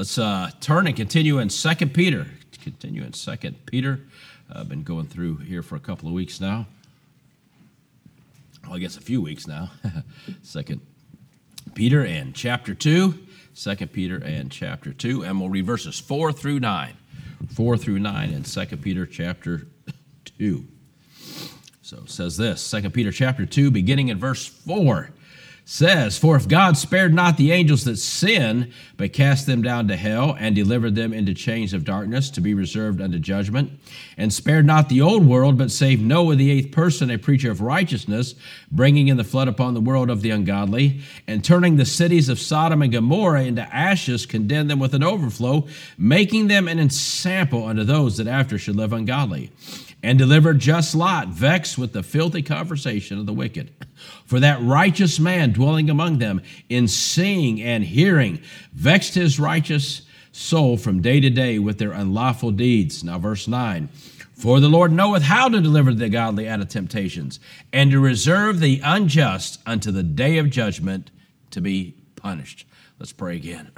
Let's uh, turn and continue in Second Peter. Continue in Second Peter. I've been going through here for a couple of weeks now. Well, I guess a few weeks now. Second Peter and chapter 2. Second Peter and chapter 2. And we'll read verses 4 through 9. 4 through 9 in Second Peter chapter 2. So it says this, Second Peter chapter 2, beginning in verse 4 says, For if God spared not the angels that sin, but cast them down to hell, and delivered them into chains of darkness to be reserved unto judgment, and spared not the old world, but saved Noah, the eighth person, a preacher of righteousness, bringing in the flood upon the world of the ungodly, and turning the cities of Sodom and Gomorrah into ashes, condemned them with an overflow, making them an ensample unto those that after should live ungodly and deliver just Lot, vexed with the filthy conversation of the wicked. For that righteous man dwelling among them, in seeing and hearing, vexed his righteous soul from day to day with their unlawful deeds. Now, verse 9. For the Lord knoweth how to deliver the godly out of temptations, and to reserve the unjust unto the day of judgment to be punished. Let's pray again.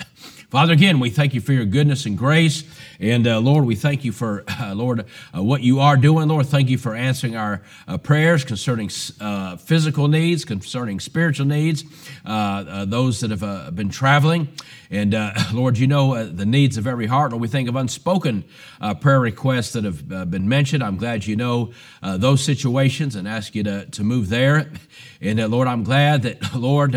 Father, again, we thank you for your goodness and grace. And uh, Lord, we thank you for, uh, Lord, uh, what you are doing. Lord, thank you for answering our uh, prayers concerning uh, physical needs, concerning spiritual needs, uh, those that have been traveling. And Lord, you know the needs of every heart. Lord, we think of unspoken prayer requests that have been mentioned. I'm glad you know those situations and ask you to, to move there. And Lord, I'm glad that, Lord,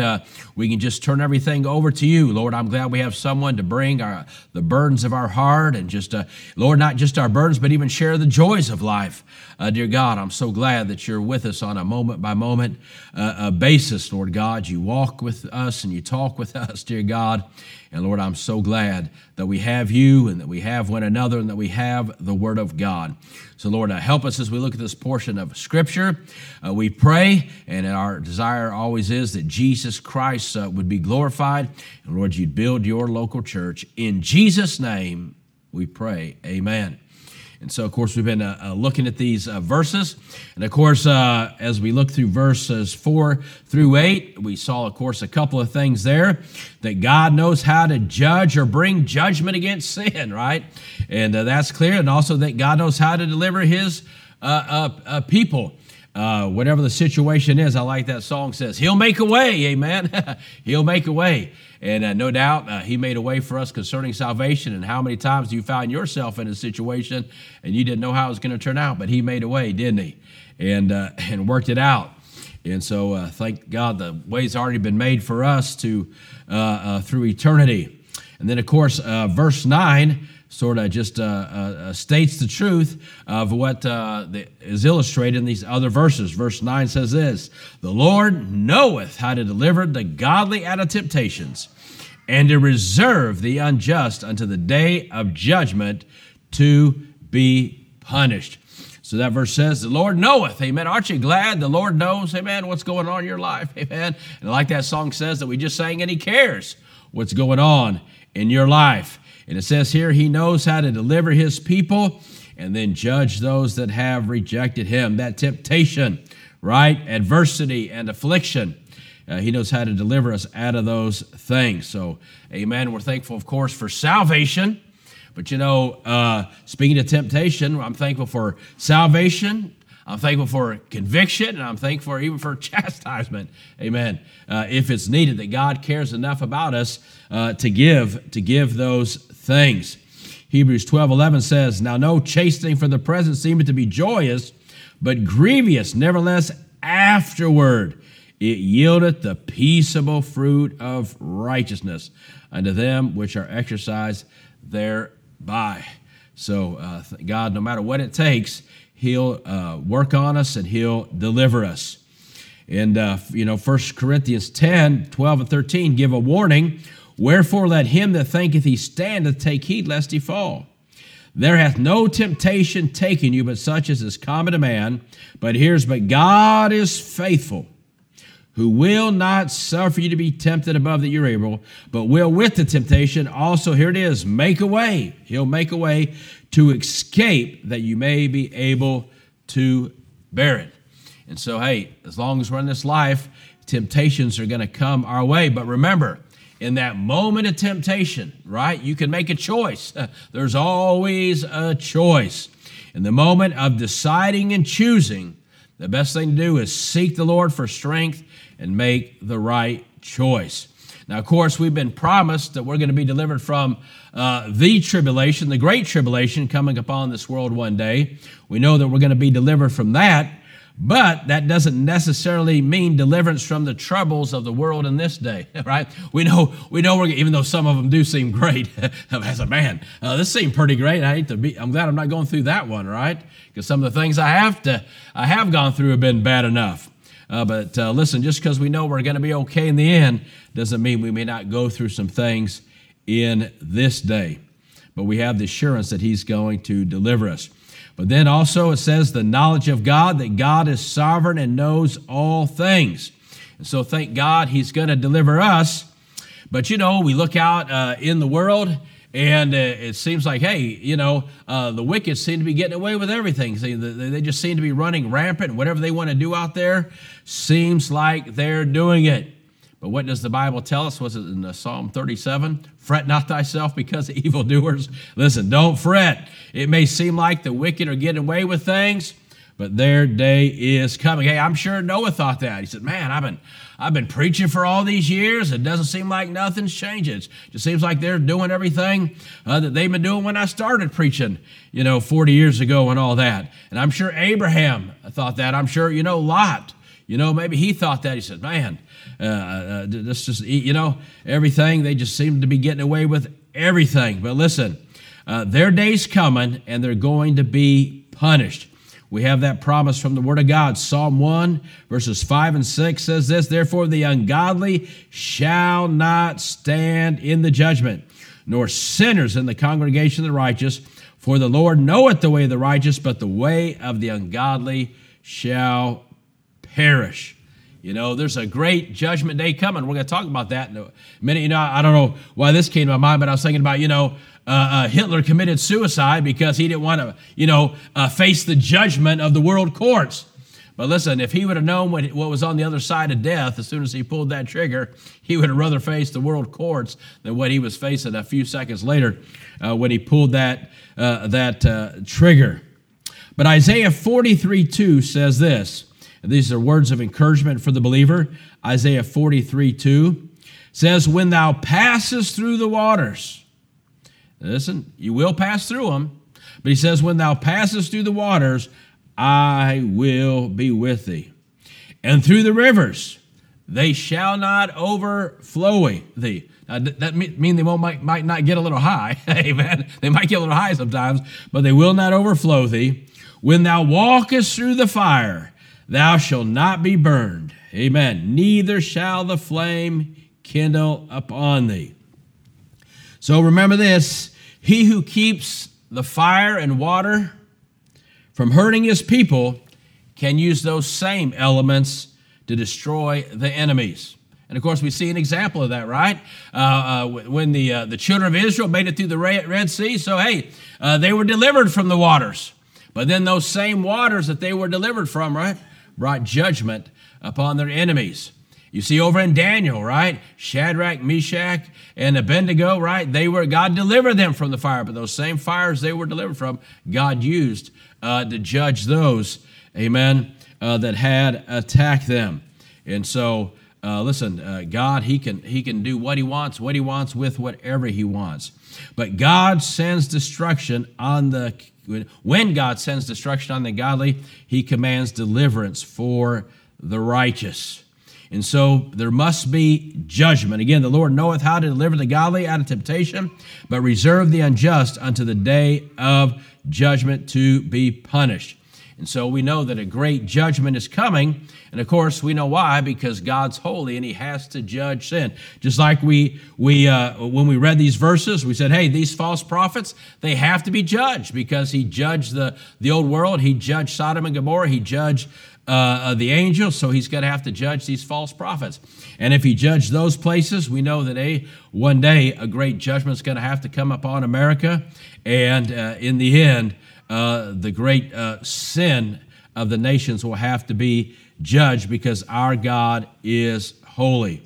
we can just turn everything over to you. Lord, I'm glad we have someone to bring our, the burdens of our heart and just, uh, Lord, not just our burdens, but even share the joys of life. Uh, dear God, I'm so glad that you're with us on a moment by moment uh, basis, Lord God. You walk with us and you talk with us, dear God. And Lord, I'm so glad that we have you and that we have one another and that we have the Word of God. So, Lord, uh, help us as we look at this portion of Scripture. Uh, we pray, and our desire always is that Jesus Christ uh, would be glorified. And Lord, you'd build your local church. In Jesus' name, we pray. Amen. And so, of course, we've been uh, uh, looking at these uh, verses. And of course, uh, as we look through verses four through eight, we saw, of course, a couple of things there that God knows how to judge or bring judgment against sin, right? And uh, that's clear. And also that God knows how to deliver his uh, whatever the situation is, I like that song says, He'll make a way, amen. He'll make a way. And uh, no doubt, uh, He made a way for us concerning salvation. And how many times you find yourself in a situation and you didn't know how it was going to turn out, but He made a way, didn't He? And, uh, and worked it out. And so, uh, thank God, the way's already been made for us to uh, through eternity. And then, of course, verse 9 sort of just uh, uh, states the truth of what uh, the, is illustrated in these other verses. Verse 9 says this The Lord knoweth how to deliver the godly out of temptations and to reserve the unjust unto the day of judgment to be punished. So that verse says, The Lord knoweth. Amen. Aren't you glad the Lord knows, amen, what's going on in your life? Amen. And like that song says that we just sang, and He cares what's going on in your life. And it says here, he knows how to deliver his people and then judge those that have rejected him. That temptation, right? Adversity and affliction. Uh, he knows how to deliver us out of those things. So, amen. We're thankful, of course, for salvation. But you know, uh, speaking of temptation, I'm thankful for salvation, I'm thankful for conviction, and I'm thankful even for chastisement. Amen. Uh, if it's needed, that God cares enough about us uh, to give to give those things. Hebrews 12 11 says, Now no chastening for the present seemeth to be joyous, but grievous. Nevertheless, afterward it yieldeth the peaceable fruit of righteousness unto them which are exercised thereby. So, uh, God, no matter what it takes, He'll uh, work on us and He'll deliver us. And, uh, you know, 1 Corinthians 10 12 and 13 give a warning. Wherefore, let him that thinketh he standeth take heed lest he fall. There hath no temptation taken you but such as is common to man. But here's, but God is faithful, who will not suffer you to be tempted above that you're able, but will with the temptation also, here it is, make a way. He'll make a way to escape that you may be able to bear it. And so, hey, as long as we're in this life, temptations are going to come our way. But remember, in that moment of temptation, right? You can make a choice. There's always a choice. In the moment of deciding and choosing, the best thing to do is seek the Lord for strength and make the right choice. Now, of course, we've been promised that we're going to be delivered from uh, the tribulation, the great tribulation coming upon this world one day. We know that we're going to be delivered from that. But that doesn't necessarily mean deliverance from the troubles of the world in this day, right? We know, we know, we're, even though some of them do seem great, as a man, uh, this seemed pretty great. I hate to be, I'm glad I'm not going through that one, right? Because some of the things I have to, I have gone through have been bad enough. Uh, but uh, listen, just because we know we're going to be okay in the end doesn't mean we may not go through some things in this day. But we have the assurance that He's going to deliver us. But then also it says the knowledge of God, that God is sovereign and knows all things. And so thank God he's going to deliver us. But you know, we look out uh, in the world and uh, it seems like, hey, you know, uh, the wicked seem to be getting away with everything. See, they just seem to be running rampant. Whatever they want to do out there seems like they're doing it. But what does the Bible tell us? Was it in Psalm 37? Fret not thyself because of evildoers. Listen, don't fret. It may seem like the wicked are getting away with things, but their day is coming. Hey, I'm sure Noah thought that. He said, Man, I've been I've been preaching for all these years. It doesn't seem like nothing's changing. It just seems like they're doing everything uh, that they've been doing when I started preaching, you know, 40 years ago and all that. And I'm sure Abraham thought that. I'm sure, you know, Lot, you know, maybe he thought that. He said, Man, uh, uh, this just, you know, everything. They just seem to be getting away with everything. But listen, uh, their day's coming and they're going to be punished. We have that promise from the Word of God. Psalm 1, verses 5 and 6 says this Therefore, the ungodly shall not stand in the judgment, nor sinners in the congregation of the righteous. For the Lord knoweth the way of the righteous, but the way of the ungodly shall perish. You know, there's a great judgment day coming. We're going to talk about that in a minute. You know, I don't know why this came to my mind, but I was thinking about, you know, uh, uh, Hitler committed suicide because he didn't want to, you know, uh, face the judgment of the world courts. But listen, if he would have known what, what was on the other side of death as soon as he pulled that trigger, he would have rather faced the world courts than what he was facing a few seconds later uh, when he pulled that, uh, that uh, trigger. But Isaiah 43 2 says this these are words of encouragement for the believer. Isaiah 43 2 says, When thou passest through the waters, listen, you will pass through them, but he says, When thou passest through the waters, I will be with thee. And through the rivers, they shall not overflow thee. Now, that mean they won't, might, might not get a little high. Amen. They might get a little high sometimes, but they will not overflow thee. When thou walkest through the fire, Thou shalt not be burned. Amen. Neither shall the flame kindle upon thee. So remember this He who keeps the fire and water from hurting his people can use those same elements to destroy the enemies. And of course, we see an example of that, right? Uh, uh, when the, uh, the children of Israel made it through the Red Sea, so hey, uh, they were delivered from the waters. But then those same waters that they were delivered from, right? Brought judgment upon their enemies. You see over in Daniel, right? Shadrach, Meshach, and Abednego, right? They were, God delivered them from the fire, but those same fires they were delivered from, God used uh, to judge those, amen, uh, that had attacked them. And so, uh, listen, uh, God, he can, he can do what He wants, what He wants with whatever He wants. But God sends destruction on the when God sends destruction on the godly, he commands deliverance for the righteous. And so there must be judgment. Again, the Lord knoweth how to deliver the godly out of temptation, but reserve the unjust unto the day of judgment to be punished. And so we know that a great judgment is coming. And of course, we know why, because God's holy and he has to judge sin. Just like we, we uh, when we read these verses, we said, hey, these false prophets, they have to be judged because he judged the, the old world. He judged Sodom and Gomorrah. He judged uh, uh the angels, so he's going to have to judge these false prophets. And if he judged those places, we know that a one day a great judgment is going to have to come upon America, and uh, in the end, uh, the great uh, sin of the nations will have to be judged because our God is holy.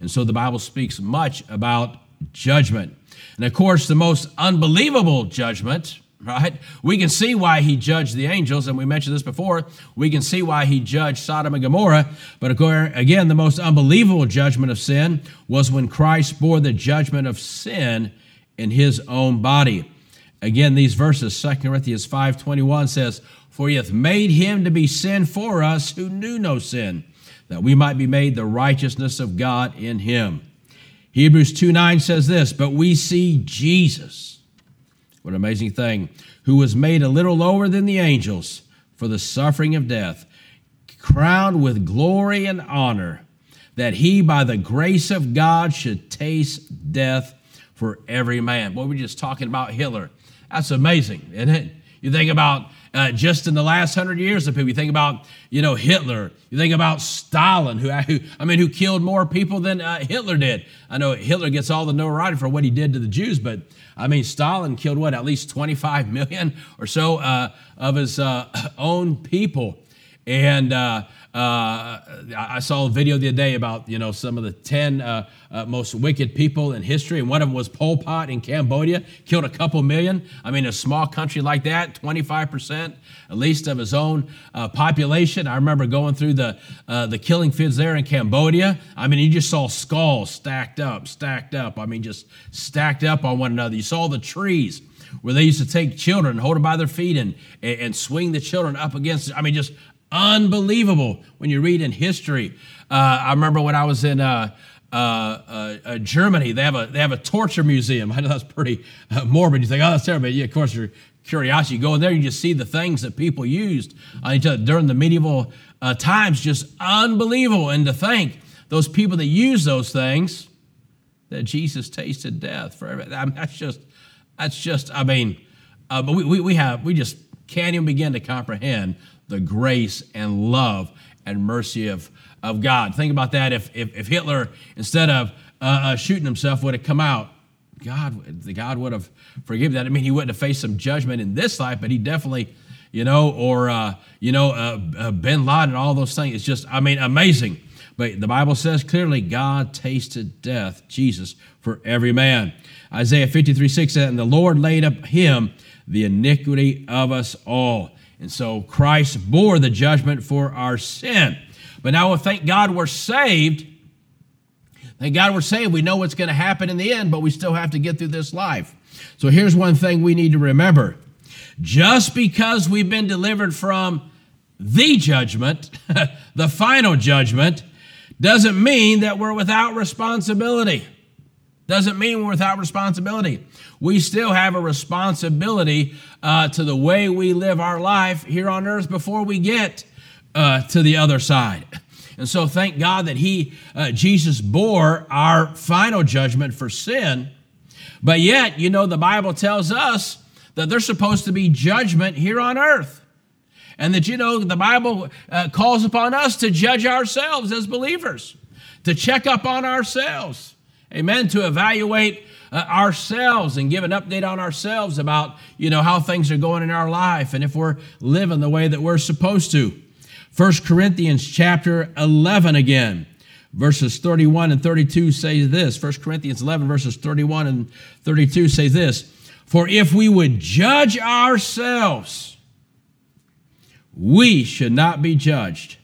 And so the Bible speaks much about judgment. And of course, the most unbelievable judgment, right? We can see why he judged the angels, and we mentioned this before. We can see why he judged Sodom and Gomorrah. But again, the most unbelievable judgment of sin was when Christ bore the judgment of sin in his own body. Again, these verses, 2 Corinthians 5:21 says, For he hath made him to be sin for us who knew no sin, that we might be made the righteousness of God in him. Hebrews 2.9 says this, But we see Jesus, what an amazing thing, who was made a little lower than the angels for the suffering of death, crowned with glory and honor, that he by the grace of God should taste death for every man. Boy, we're just talking about Hitler. That's amazing, isn't it? You think about uh, just in the last hundred years of people. You think about, you know, Hitler. You think about Stalin, who, who I mean, who killed more people than uh, Hitler did. I know Hitler gets all the notoriety for what he did to the Jews, but I mean, Stalin killed what, at least 25 million or so uh, of his uh, own people. And uh, uh, I saw a video the other day about you know some of the ten uh, uh, most wicked people in history, and one of them was Pol Pot in Cambodia, killed a couple million. I mean, a small country like that, 25 percent at least of his own uh, population. I remember going through the uh, the killing fields there in Cambodia. I mean, you just saw skulls stacked up, stacked up. I mean, just stacked up on one another. You saw the trees where they used to take children, hold them by their feet, and, and swing the children up against. I mean, just Unbelievable when you read in history. Uh, I remember when I was in uh, uh, uh, uh Germany, they have, a, they have a torture museum. I know that's pretty uh, morbid. You think, oh, that's terrible. Yeah, of course, your curiosity. You go in there, you just see the things that people used during the medieval times, just unbelievable. And to think those people that used those things, that Jesus tasted death for. I mean, that's just, that's just, I mean, but we, we, we have, we just can't even begin to comprehend the grace and love and mercy of, of God. Think about that. If, if, if Hitler, instead of uh, uh, shooting himself, would have come out, God, the God would have forgiven that. I mean, he wouldn't have faced some judgment in this life, but he definitely, you know, or, uh, you know, uh, uh, bin Laden, all those things. It's just, I mean, amazing. But the Bible says clearly God tasted death, Jesus, for every man. Isaiah 53 6 said, And the Lord laid up him the iniquity of us all. And so Christ bore the judgment for our sin. But now, thank God we're saved. Thank God we're saved. We know what's going to happen in the end, but we still have to get through this life. So here's one thing we need to remember just because we've been delivered from the judgment, the final judgment, doesn't mean that we're without responsibility. Doesn't mean we're without responsibility. We still have a responsibility uh, to the way we live our life here on earth before we get uh, to the other side. And so, thank God that He, uh, Jesus, bore our final judgment for sin. But yet, you know, the Bible tells us that there's supposed to be judgment here on earth. And that, you know, the Bible uh, calls upon us to judge ourselves as believers, to check up on ourselves. Amen. To evaluate uh, ourselves and give an update on ourselves about, you know, how things are going in our life and if we're living the way that we're supposed to. 1 Corinthians chapter 11 again, verses 31 and 32 say this. 1 Corinthians 11 verses 31 and 32 say this. For if we would judge ourselves, we should not be judged.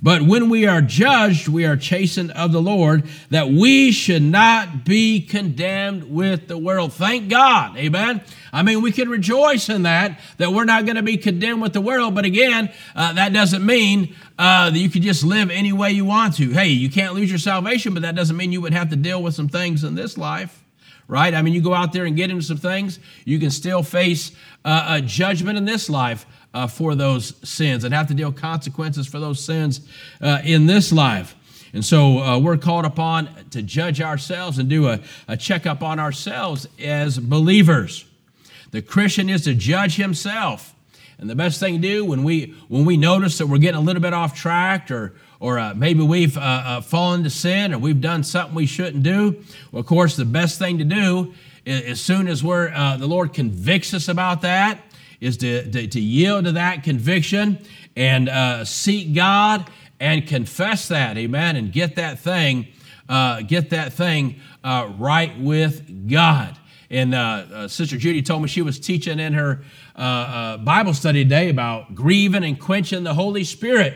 But when we are judged, we are chastened of the Lord, that we should not be condemned with the world. Thank God. Amen. I mean, we can rejoice in that, that we're not going to be condemned with the world. But again, uh, that doesn't mean uh, that you can just live any way you want to. Hey, you can't lose your salvation, but that doesn't mean you would have to deal with some things in this life right? I mean, you go out there and get into some things, you can still face uh, a judgment in this life uh, for those sins and have to deal consequences for those sins uh, in this life. And so uh, we're called upon to judge ourselves and do a, a checkup on ourselves as believers. The Christian is to judge himself. And the best thing to do when we when we notice that we're getting a little bit off track or or uh, maybe we've uh, uh, fallen to sin or we've done something we shouldn't do, well, of course, the best thing to do is, as soon as we're uh, the Lord convicts us about that is to, to, to yield to that conviction and uh, seek God and confess that, amen, and get that thing uh, get that thing uh, right with God. And uh, uh, Sister Judy told me she was teaching in her uh, Bible study today about grieving and quenching the Holy Spirit.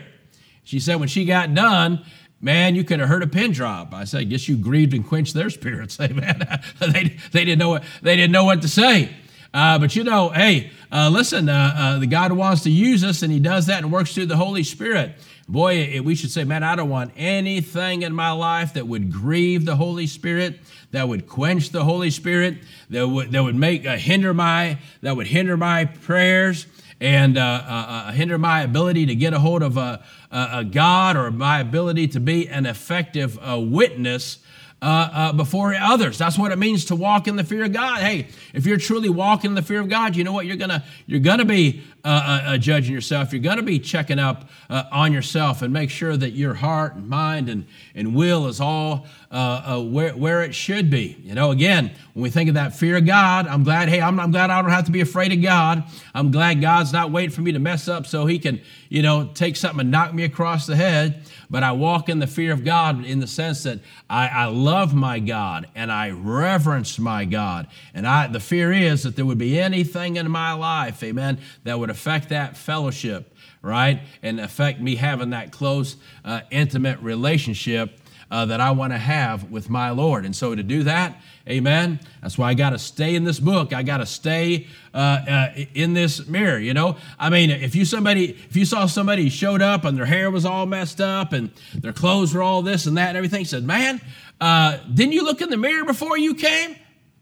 She said when she got done, man, you could have heard a pin drop. I said, guess you grieved and quenched their spirits. Amen. they, they, didn't know what, they didn't know what to say. Uh, but you know, hey, uh, listen, uh, uh the God wants to use us, and He does that and works through the Holy Spirit. Boy, we should say, man, I don't want anything in my life that would grieve the Holy Spirit, that would quench the Holy Spirit, that would that would make uh, hinder my that would hinder my prayers and uh, hinder my ability to get a hold of a, a, God or my ability to be an effective witness uh, uh, before others. That's what it means to walk in the fear of God. Hey, if you're truly walking in the fear of God, you know what? You're gonna you're gonna be uh, uh, uh judging yourself. You're gonna be checking up uh, on yourself and make sure that your heart and mind and and will is all where where it should be. You know, again, when we think of that fear of God, I'm glad. Hey, I'm, I'm glad I don't have to be afraid of God. I'm glad God's not waiting for me to mess up so He can you know take something and knock me across the head but I walk in the fear of God in the sense that I, I love my God and I reverence my God. And I, the fear is that there would be anything in my life, amen, that would affect that fellowship, right? And affect me having that close, uh, intimate relationship uh, that I want to have with my Lord. And so to do that, amen, that's why I got to stay in this book. I got to stay uh, uh, in this mirror, you know? I mean, if you somebody, if you saw somebody showed up and their hair was all messed up and their clothes were all this and that and everything, said, man, uh, didn't you look in the mirror before you came?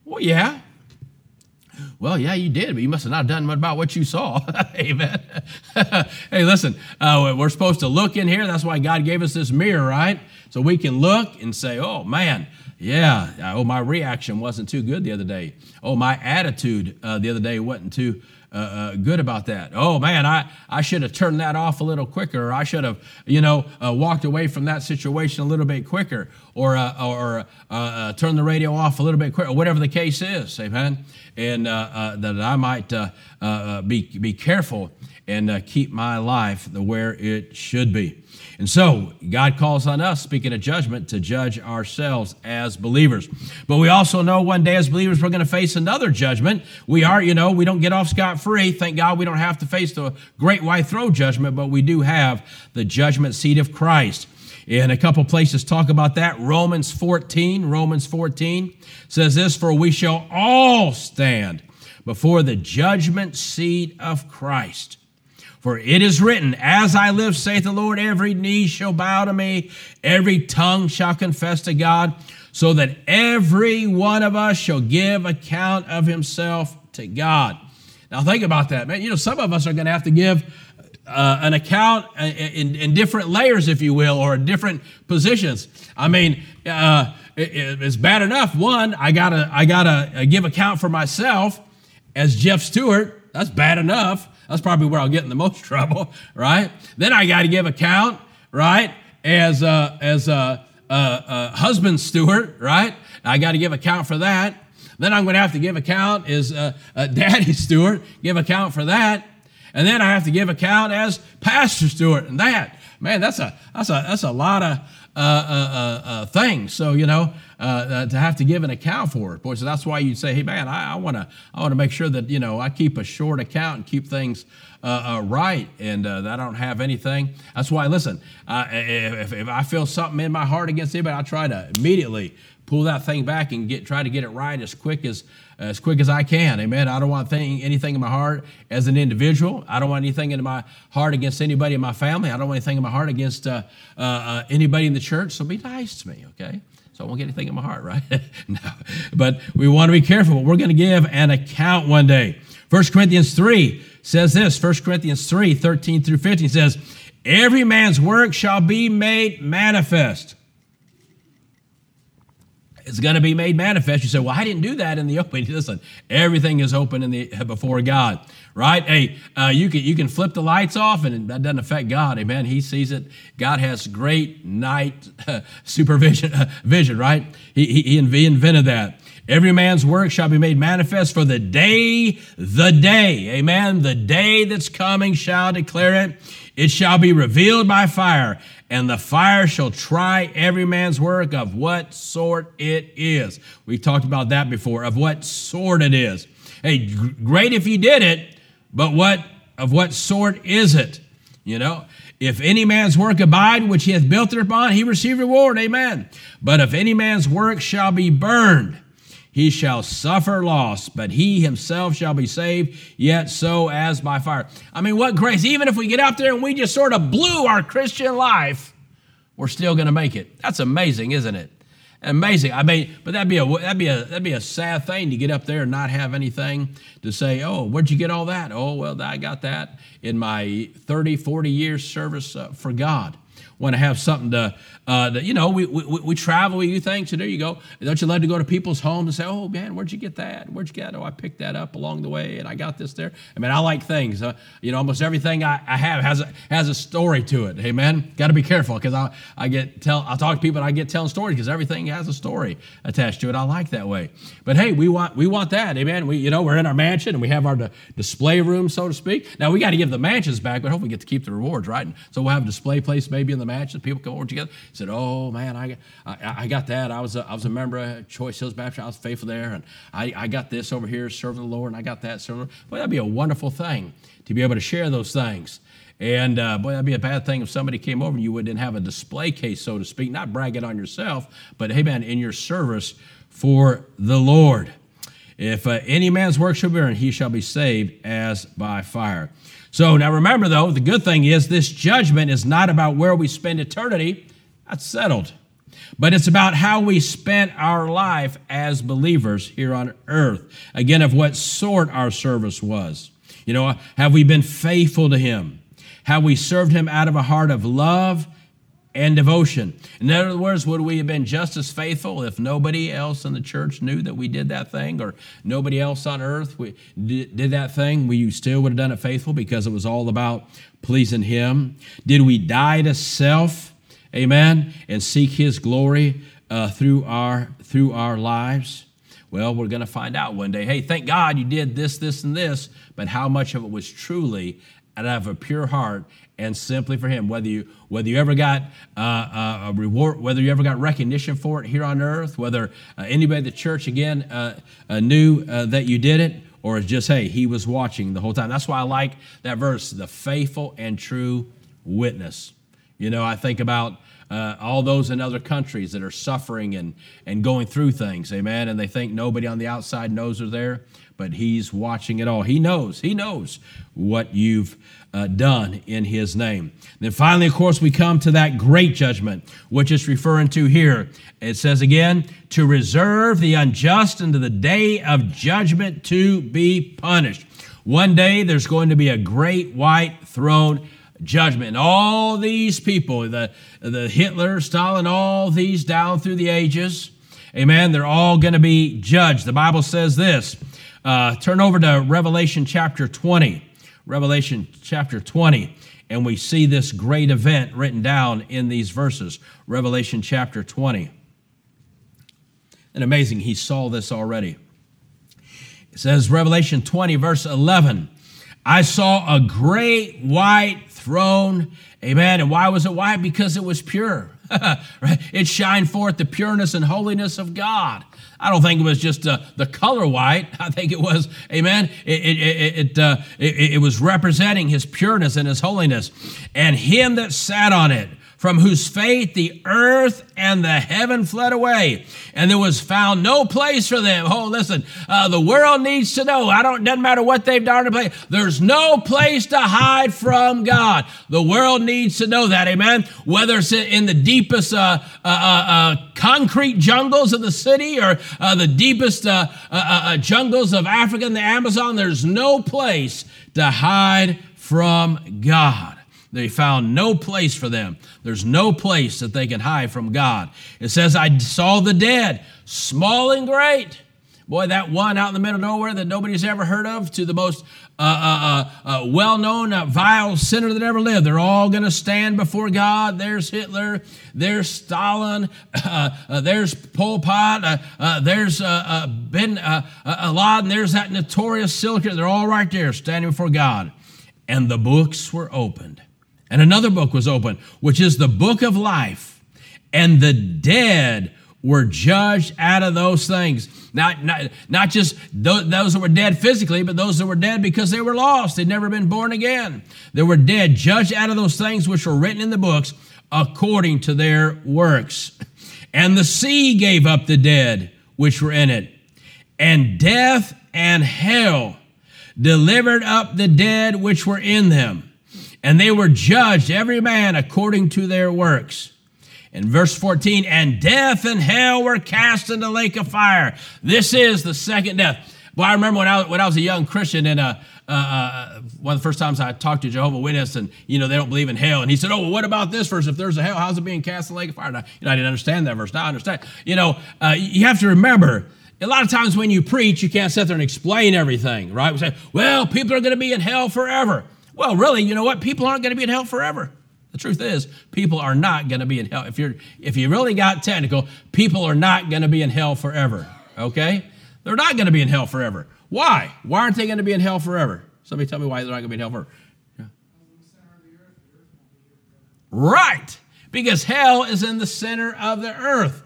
Well, yeah. Well, yeah, you did, but you must have not done much about what you saw. Amen. hey, listen, uh, we're supposed to look in here. That's why God gave us this mirror, right? So we can look and say, oh man, yeah, oh, my reaction wasn't too good the other day. Oh, my attitude uh, the other day wasn't too uh, uh, good about that. Oh man, I, I should have turned that off a little quicker, I should have, you know, uh, walked away from that situation a little bit quicker, or uh, or uh, turned the radio off a little bit quicker, whatever the case is, amen. And that I might be be careful and uh, keep my life the where it should be. And so, God calls on us, speaking of judgment, to judge ourselves as believers. But we also know one day as believers, we're going to face another judgment. We are, you know, we don't get off scot free. Thank God we don't have to face the great white throne judgment, but we do have the judgment seat of Christ. In a couple places talk about that. Romans 14, Romans 14 says this, For we shall all stand before the judgment seat of Christ. For it is written, As I live, saith the Lord, every knee shall bow to me, every tongue shall confess to God, so that every one of us shall give account of himself to God. Now, think about that, man. You know, some of us are going to have to give uh, an account in, in, different layers, if you will, or different positions. I mean, uh, it, it's bad enough. One, I gotta, I gotta uh, give account for myself as Jeff Stewart. That's bad enough. That's probably where I'll get in the most trouble, right? Then I got to give account, right? As a, as a, a, a husband steward, right? I got to give account for that. Then I'm going to have to give account as a, a daddy steward, give account for that. And then I have to give account as pastor steward and that. Man, that's a that's a that's a lot of uh, uh, uh, things. So you know, Uh, uh, to have to give an account for it, boy. So that's why you say, hey man, I want to I want to make sure that you know I keep a short account and keep things uh, right, and that I don't have anything. That's why, listen, if, if I feel something in my heart against anybody, I try to immediately pull that thing back and get try to get it right as quick as as quick as I can. Amen. I don't want thing, anything in my heart as an individual. I don't want anything in my heart against anybody in my family. I don't want anything in my heart against uh, uh, uh, anybody in the church. So be nice to me, okay? So I won't get anything in my heart, right? no. But we want to be careful. We're going to give an account one day. 1 Corinthians 3 says this 1 Corinthians 3 13 through 15 says, Every man's work shall be made manifest it's going to be made manifest. You say, "Well, I didn't do that in the open." Listen, everything is open in the before God, right? Hey, uh, you can you can flip the lights off, and that doesn't affect God. Amen. He sees it. God has great night uh, supervision uh, vision, right? He, he, he invented that. Every man's work shall be made manifest for the day, the day, amen. The day that's coming shall declare it. It shall be revealed by fire and the fire shall try every man's work of what sort it is. We've talked about that before, of what sort it is. Hey, great if you did it, but what of what sort is it? You know, if any man's work abide which he hath built it upon, he receive reward. Amen. But if any man's work shall be burned, he shall suffer loss, but he himself shall be saved, yet so as by fire. I mean, what grace. Even if we get out there and we just sort of blew our Christian life, we're still going to make it. That's amazing, isn't it? Amazing. I mean, but that'd be a that'd be a that'd be a sad thing to get up there and not have anything to say. Oh, where'd you get all that? Oh, well, I got that in my 30, 40 years service uh, for God want to have something to, uh, to you know, we, we, we travel, you things to there You go, don't you love to go to people's homes and say, oh man, where'd you get that? Where'd you get it? Oh, I picked that up along the way and I got this there. I mean, I like things. Uh, you know, almost everything I, I have has a, has a story to it. Amen. Got to be careful because I, I get tell, I talk to people and I get telling stories because everything has a story attached to it. I like that way. But hey, we want, we want that. Amen. We, you know, we're in our mansion and we have our de- display room, so to speak. Now we got to give the mansions back, but hopefully we get to keep the rewards, right? And so we'll have a display place maybe in the mansion. People come over together. He said, "Oh man, I, I, I got that. I was a, I was a member of Choice Hills Baptist. I was faithful there, and I, I got this over here serving the Lord, and I got that serving. Boy, that'd be a wonderful thing to be able to share those things." And uh, boy, that'd be a bad thing if somebody came over and you wouldn't have a display case, so to speak, not bragging on yourself, but hey, man, in your service for the Lord. If uh, any man's work shall be earned, he shall be saved as by fire. So now remember, though, the good thing is this judgment is not about where we spend eternity, that's settled. But it's about how we spent our life as believers here on earth. Again, of what sort our service was. You know, have we been faithful to Him? Have we served Him out of a heart of love and devotion. In other words, would we have been just as faithful if nobody else in the church knew that we did that thing or nobody else on earth we did that thing? We still would have done it faithful because it was all about pleasing Him. Did we die to self, amen, and seek His glory uh, through, our, through our lives? Well, we're going to find out one day. Hey, thank God you did this, this, and this, but how much of it was truly out of a pure heart and simply for Him. Whether you whether you ever got uh, uh, a reward, whether you ever got recognition for it here on earth, whether uh, anybody at the church again uh, uh, knew uh, that you did it, or it's just hey, He was watching the whole time. That's why I like that verse, the faithful and true witness. You know, I think about. Uh, all those in other countries that are suffering and, and going through things, amen. And they think nobody on the outside knows they're there, but He's watching it all. He knows, He knows what you've uh, done in his name. Then finally, of course, we come to that great judgment, which is referring to here. It says again, to reserve the unjust unto the day of judgment to be punished. One day there's going to be a great white throne judgment. And all these people, the, the Hitler, Stalin, all these down through the ages, amen, they're all going to be judged. The Bible says this. Uh, turn over to Revelation chapter 20. Revelation chapter 20, and we see this great event written down in these verses. Revelation chapter 20. And amazing, he saw this already. It says, Revelation 20, verse 11 I saw a great white throne. Amen. And why was it white? Because it was pure. it shined forth the pureness and holiness of God. I don't think it was just uh, the color white. I think it was, amen, it, it, it, uh, it, it was representing his pureness and his holiness. And him that sat on it, from whose faith the earth and the heaven fled away, and there was found no place for them. Oh, listen, uh, the world needs to know. I don't. Doesn't matter what they've done to play. There's no place to hide from God. The world needs to know that. Amen. Whether it's in the deepest uh, uh, uh, uh concrete jungles of the city or uh, the deepest jungles of Africa and the Amazon, there's no place to hide from God. They found no place for them. There's no place that they can hide from God. It says, I saw the dead, small and great. Boy, that one out in the middle of nowhere that nobody's ever heard of, to the most uh, uh, uh, uh well known, uh, vile sinner that ever lived. They're all going to stand before God. There's Hitler. There's Stalin. Uh, there's Pol Pot. there's Bin Laden. There's that notorious Silker. They're all right there standing before God. And the books were opened And another book was opened, which is the book of life. And the dead were judged out of those things. Not, not, not just those, those that were dead physically, but those that were dead because they were lost. They'd never been born again. They were dead, judged out of those things which were written in the books according to their works. And the sea gave up the dead which were in it. And death and hell delivered up the dead which were in them. And they were judged, every man according to their works. In verse 14, and death and hell were cast into the lake of fire. This is the second death. Well, I remember when I, when I was a young Christian, and uh, uh, uh, one of the first times I talked to Jehovah Witness, and you know they don't believe in hell, and he said, "Oh, well, what about this verse? If there's a hell, how's it being cast in the lake of fire?" And I, you know, I didn't understand that verse. Now I understand. You know, uh, you have to remember a lot of times when you preach, you can't sit there and explain everything, right? We say, well, people are going to be in hell forever. Well, really, you know what? People aren't going to be in hell forever. The truth is, people are not going to be in hell. If you're if you really got technical, people are not going to be in hell forever. Okay? They're not going to be in hell forever. Why? Why aren't they going to be in hell forever? Somebody tell me why they're not going to be in hell forever. Right. Because hell is in the center of the earth.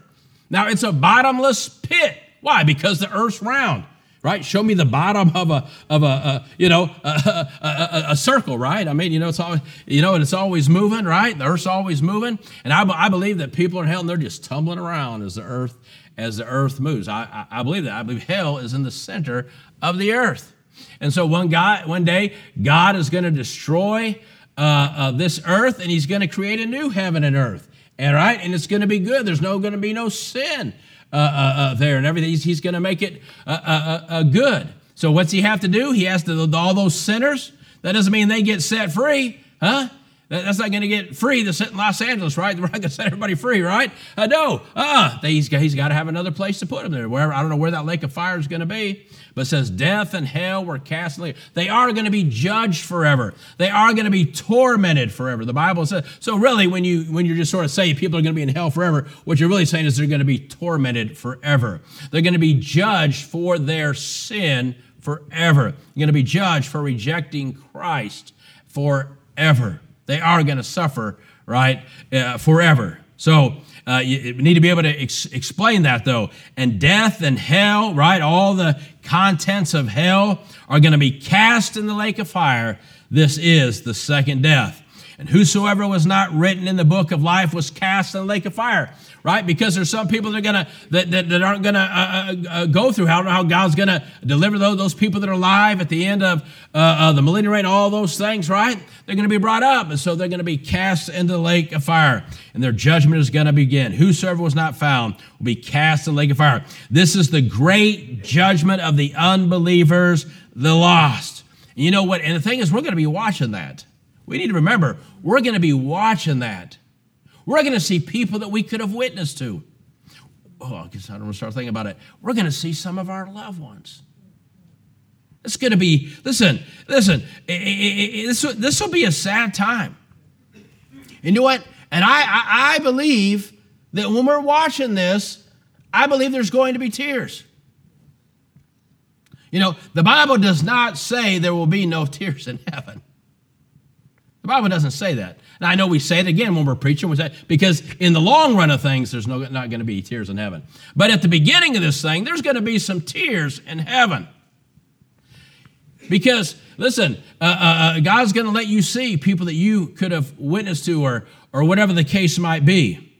Now, it's a bottomless pit. Why? Because the earth's round right? Show me the bottom of a of a, a you know a, a, a, circle, right? I mean, you know, it's always you know, it's always moving, right? The earth's always moving, and I, I believe that people are in hell and they're just tumbling around as the earth as the earth moves. I, I, I believe that. I believe hell is in the center of the earth, and so one guy one day God is going to destroy uh, uh, this earth, and He's going to create a new heaven and earth. All right, and it's going to be good. There's no going to be no sin Uh, uh, uh, there and everything. He's, he's going to make it uh, good. So what's he have to do? He has to all those sinners. That doesn't mean they get set free, huh? That's not going to get free to sit in Los Angeles, right? We're not going to set everybody free, right? Uh, no, uh-uh. He's, he's got to have another place to put them there. Wherever I don't know where that lake of fire is going to be, but it says death and hell were cast in the. They are going to be judged forever. They are going to be tormented forever. The Bible says. So really, when you when you're just sort of saying people are going to be in hell forever, what you're really saying is they're going to be tormented forever. They're going to be judged for their sin forever. They're going to be judged for rejecting Christ forever. They are going to suffer, right, uh, forever. So uh, you need to be able to ex- explain that, though. And death and hell, right, all the contents of hell are going to be cast in the lake of fire. This is the second death. And whosoever was not written in the book of life was cast in the lake of fire right? Because there's some people that are gonna that, that, that aren't gonna uh, uh, uh go through. I don't know how God's gonna deliver those, those people that are alive at the end of uh, the millennium reign, all those things, right? They're gonna be brought up, and so they're gonna be cast into the lake of fire, and their judgment is gonna begin. Whosoever was not found will be cast in the lake of fire. This is the great judgment of the unbelievers, the lost. You know what? And the thing is, we're gonna be watching that. We need to remember, we're gonna be watching that. We're going to see people that we could have witnessed to. Oh, I guess I don't want to start thinking about it. We're going to see some of our loved ones. It's going to be, listen, listen, this will be a sad time. You know what? And I, I, I believe that when we're watching this, I believe there's going to be tears. You know, the Bible does not say there will be no tears in heaven. The Bible doesn't say that. Now, I know we say it again when we're preaching, we say, because in the long run of things, there's no, not going to be tears in heaven. But at the beginning of this thing, there's going to be some tears in heaven. Because, listen, uh, uh, uh God's going to let you see people that you could have witnessed to or, or whatever the case might be.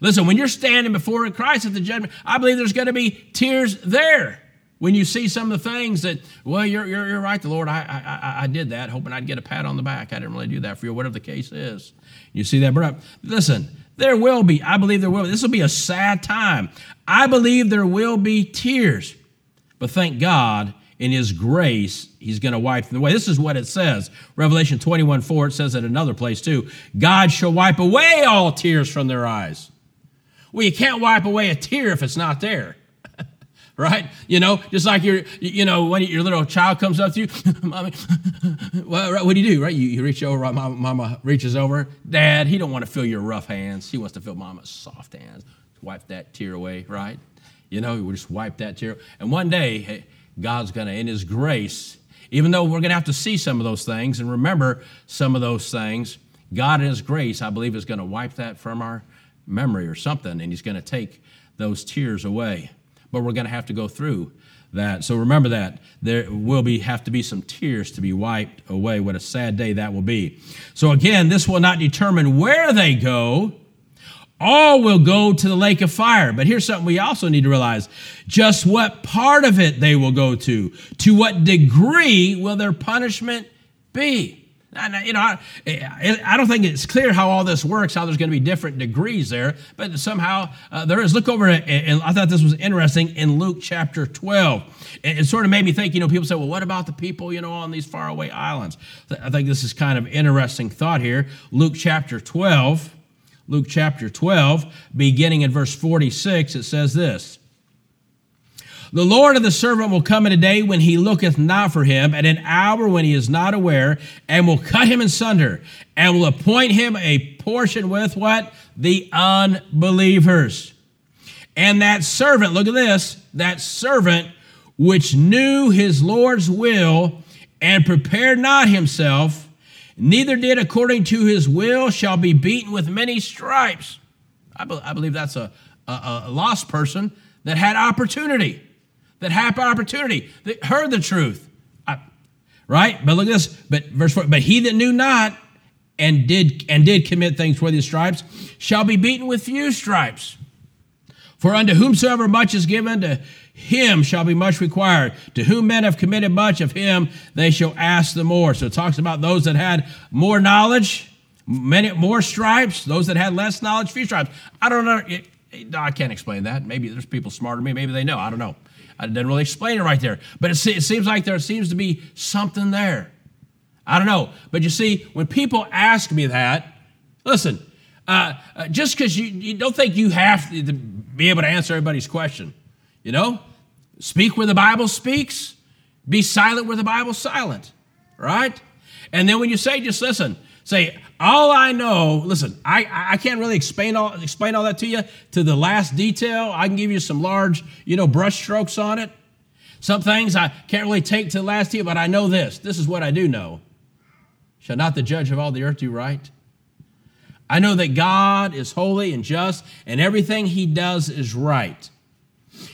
Listen, when you're standing before Christ at the judgment, I believe there's going to be tears there. When you see some of the things that, well, you're, you're, you're right, the Lord, I, I, I did that, hoping I'd get a pat on the back. I didn't really do that for you, whatever the case is. You see that, but uh, listen, there will be, I believe there will be. This will be a sad time. I believe there will be tears. But thank God, in His grace, He's going to wipe them away. This is what it says. Revelation 21 4, it says at another place too God shall wipe away all tears from their eyes. Well, you can't wipe away a tear if it's not there right? You know, just like your, you know, when your little child comes up to you, mommy, well, what do you do, right? You, you reach over, right? Mama, mama reaches over. Dad, he don't want to feel your rough hands. He wants to feel mama's soft hands. Wipe that tear away, right? You know, we just wipe that tear. And one day, God's going to, in His grace, even though we're going to have to see some of those things and remember some of those things, God in His grace, I believe, is going to wipe that from our memory or something, and He's going to take those tears away. But we're going to have to go through that. So remember that there will be have to be some tears to be wiped away. What a sad day that will be. So again, this will not determine where they go. All will go to the lake of fire. But here's something we also need to realize just what part of it they will go to. To what degree will their punishment be? You know, I, I, don't think it's clear how all this works, how there's going to be different degrees there, but somehow uh, there is. Look over and I thought this was interesting in Luke chapter 12. It, it, sort of made me think, you know, people say, well, what about the people, you know, on these faraway islands? I think this is kind of interesting thought here. Luke chapter 12, Luke chapter 12, beginning in verse 46, it says this. The Lord of the servant will come in a day when he looketh not for him, at an hour when he is not aware, and will cut him in sunder, and will appoint him a portion with what? The unbelievers. And that servant, look at this, that servant which knew his Lord's will and prepared not himself, neither did according to his will, shall be beaten with many stripes. I, be- I believe that's a, a, a lost person that had opportunity that had opportunity, that heard the truth. I, right? But look at this. But verse 4, but he that knew not and did and did commit things worthy of stripes shall be beaten with few stripes. For unto whomsoever much is given, to him shall be much required. To whom men have committed much, of him they shall ask the more. So it talks about those that had more knowledge, many more stripes, those that had less knowledge, few stripes. I don't know. I can't explain that. Maybe there's people smarter than me. Maybe they know. I don't know. I didn't really explain it right there. But it, it seems like there seems to be something there. I don't know. But you see, when people ask me that, listen, uh, uh, just because you, you don't think you have to be able to answer everybody's question, you know? Speak where the Bible speaks, be silent where the Bible's silent, right? And then when you say, just listen, say, all I know, listen, I, I can't really explain all, explain all that to you to the last detail. I can give you some large, you know, brush strokes on it. Some things I can't really take to the last detail, but I know this. This is what I do know. Shall not the judge of all the earth do right? I know that God is holy and just, and everything he does is right.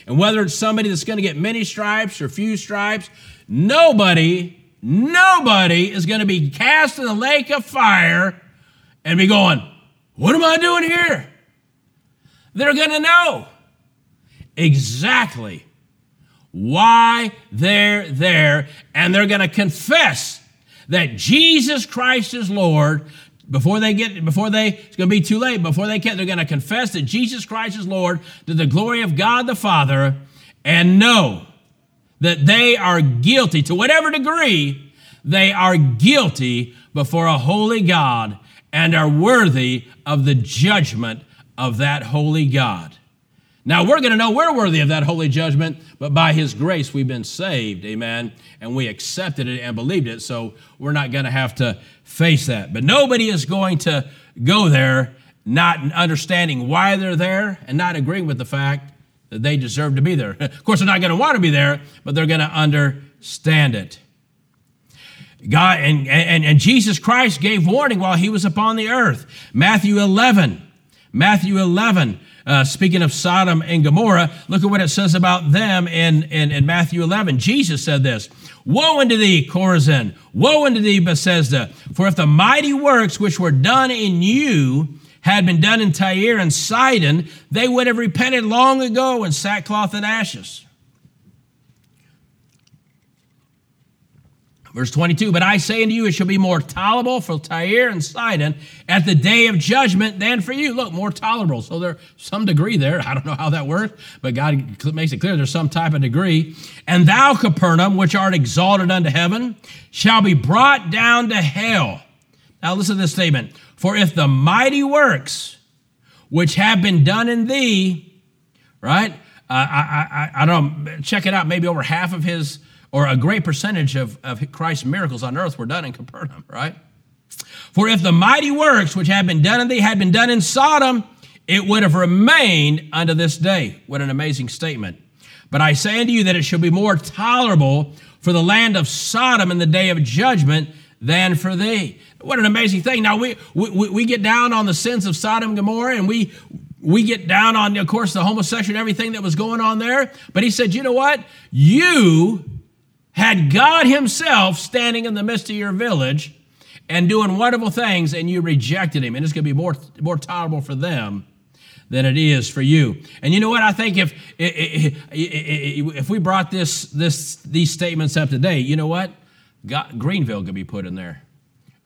And whether it's somebody that's going to get many stripes or few stripes, nobody Nobody is going to be cast in the lake of fire and be going, What am I doing here? They're going to know exactly why they're there, and they're going to confess that Jesus Christ is Lord before they get before they it's going to be too late before they can they're going to confess that jesus christ is lord to the glory of god the father and know that they are guilty to whatever degree they are guilty before a holy God and are worthy of the judgment of that holy God. Now we're going to know we're worthy of that holy judgment, but by His grace we've been saved, amen, and we accepted it and believed it, so we're not going to have to face that. But nobody is going to go there not understanding why they're there and not agreeing with the fact they deserve to be there. Of course, they're not going to want to be there, but they're going to understand it. God and, and, and Jesus Christ gave warning while he was upon the earth. Matthew 11, Matthew 11, uh, speaking of Sodom and Gomorrah, look at what it says about them in, in, in Matthew 11. Jesus said this Woe unto thee, Chorazin! Woe unto thee, Bethsaida! For if the mighty works which were done in you had been done in Tyre and Sidon, they would have repented long ago in sackcloth and ashes. Verse 22 But I say unto you, it shall be more tolerable for Tyre and Sidon at the day of judgment than for you. Look, more tolerable. So there's some degree there. I don't know how that works, but God makes it clear there's some type of degree. And thou, Capernaum, which art exalted unto heaven, shall be brought down to hell. Now listen to this statement for if the mighty works which have been done in thee, right? Uh, I, I, I don't know, check it out. Maybe over half of his, or a great percentage of, of Christ's miracles on earth were done in Capernaum, right? For if the mighty works which have been done in thee had been done in Sodom, it would have remained unto this day. What an amazing statement. But I say unto you that it shall be more tolerable for the land of Sodom in the day of judgment than for thee. What an amazing thing. Now, we, we, we get down on the sins of Sodom and Gomorrah and we, we get down on, of course, the homosexual and everything that was going on there. But he said, you know what? You had God Himself standing in the midst of your village and doing wonderful things, and you rejected Him. And it's going to be more, more tolerable for them than it is for you. And you know what? I think if if we brought this this these statements up today, you know what? God, Greenville could be put in there.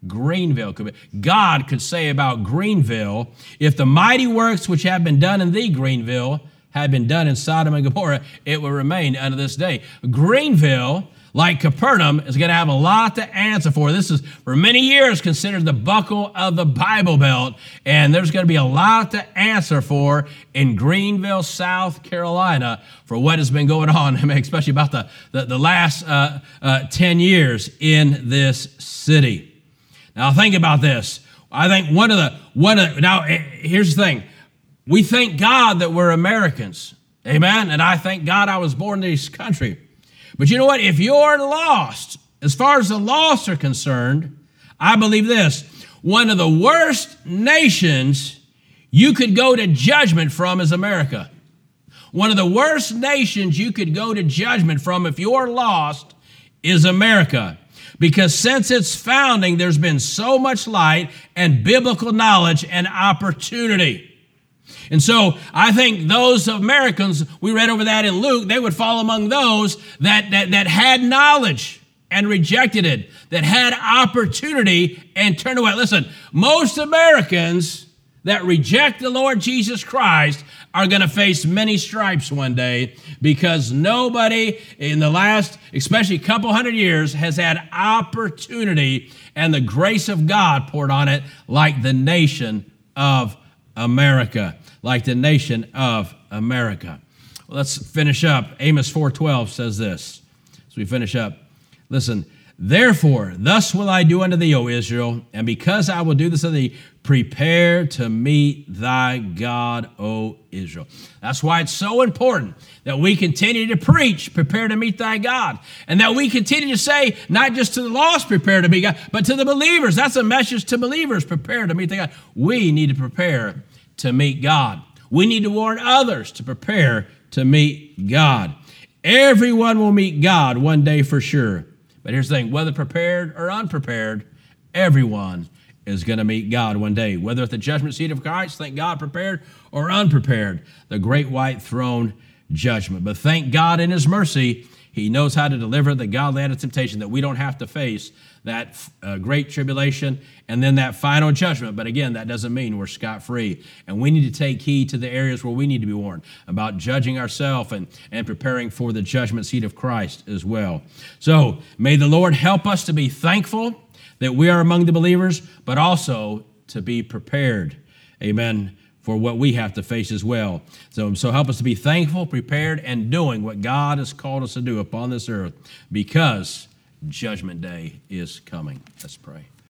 Greenville could be. God could say about Greenville, if the mighty works which have been done in thee, Greenville, had been done in Sodom and Gomorrah, it will remain unto this day. Greenville like Capernaum, is going to have a lot to answer for. This is, for many years, considered the buckle of the Bible Belt, and there's going to be a lot to answer for in Greenville, South Carolina, for what has been going on, especially about the, the, the last uh, uh, 10 years in this city. Now, think about this. I think one of the, one of, now, eh, here's the thing. We thank God that we're Americans. Amen. And I thank God I was born in this country. But you know what? If you're lost, as far as the lost are concerned, I believe this one of the worst nations you could go to judgment from is America. One of the worst nations you could go to judgment from if you're lost is America. Because since its founding, there's been so much light and biblical knowledge and opportunity. And so I think those Americans, we read over that in Luke, they would fall among those that, that, that had knowledge and rejected it, that had opportunity and turned away. Listen, most Americans that reject the Lord Jesus Christ are going to face many stripes one day because nobody in the last, especially a couple hundred years, has had opportunity and the grace of God poured on it like the nation of America like the nation of America. Well, let's finish up. Amos 4:12 says this. As we finish up, listen. Therefore, thus will I do unto thee, O Israel, and because I will do this unto thee, prepare to meet thy God, O Israel. That's why it's so important that we continue to preach, prepare to meet thy God, and that we continue to say, not just to the lost, prepare to meet God, but to the believers. That's a message to believers, prepare to meet thy God. We need to prepare to meet God. We need to warn others to prepare to meet God. Everyone will meet God one day for sure. But here's the thing whether prepared or unprepared, everyone is going to meet God one day. Whether at the judgment seat of Christ, thank God, prepared or unprepared, the great white throne judgment. But thank God in His mercy, He knows how to deliver the godly out of temptation that we don't have to face that uh, great tribulation, and then that final judgment. But again, that doesn't mean we're scot free. And we need to take heed to the areas where we need to be warned about judging ourselves and, and preparing for the judgment seat of Christ as well. So may the Lord help us to be thankful that we are among the believers, but also to be prepared. Amen. For what we have to face as well. So, so help us to be thankful, prepared, and doing what God has called us to do upon this earth because Judgment Day is coming. Let's pray.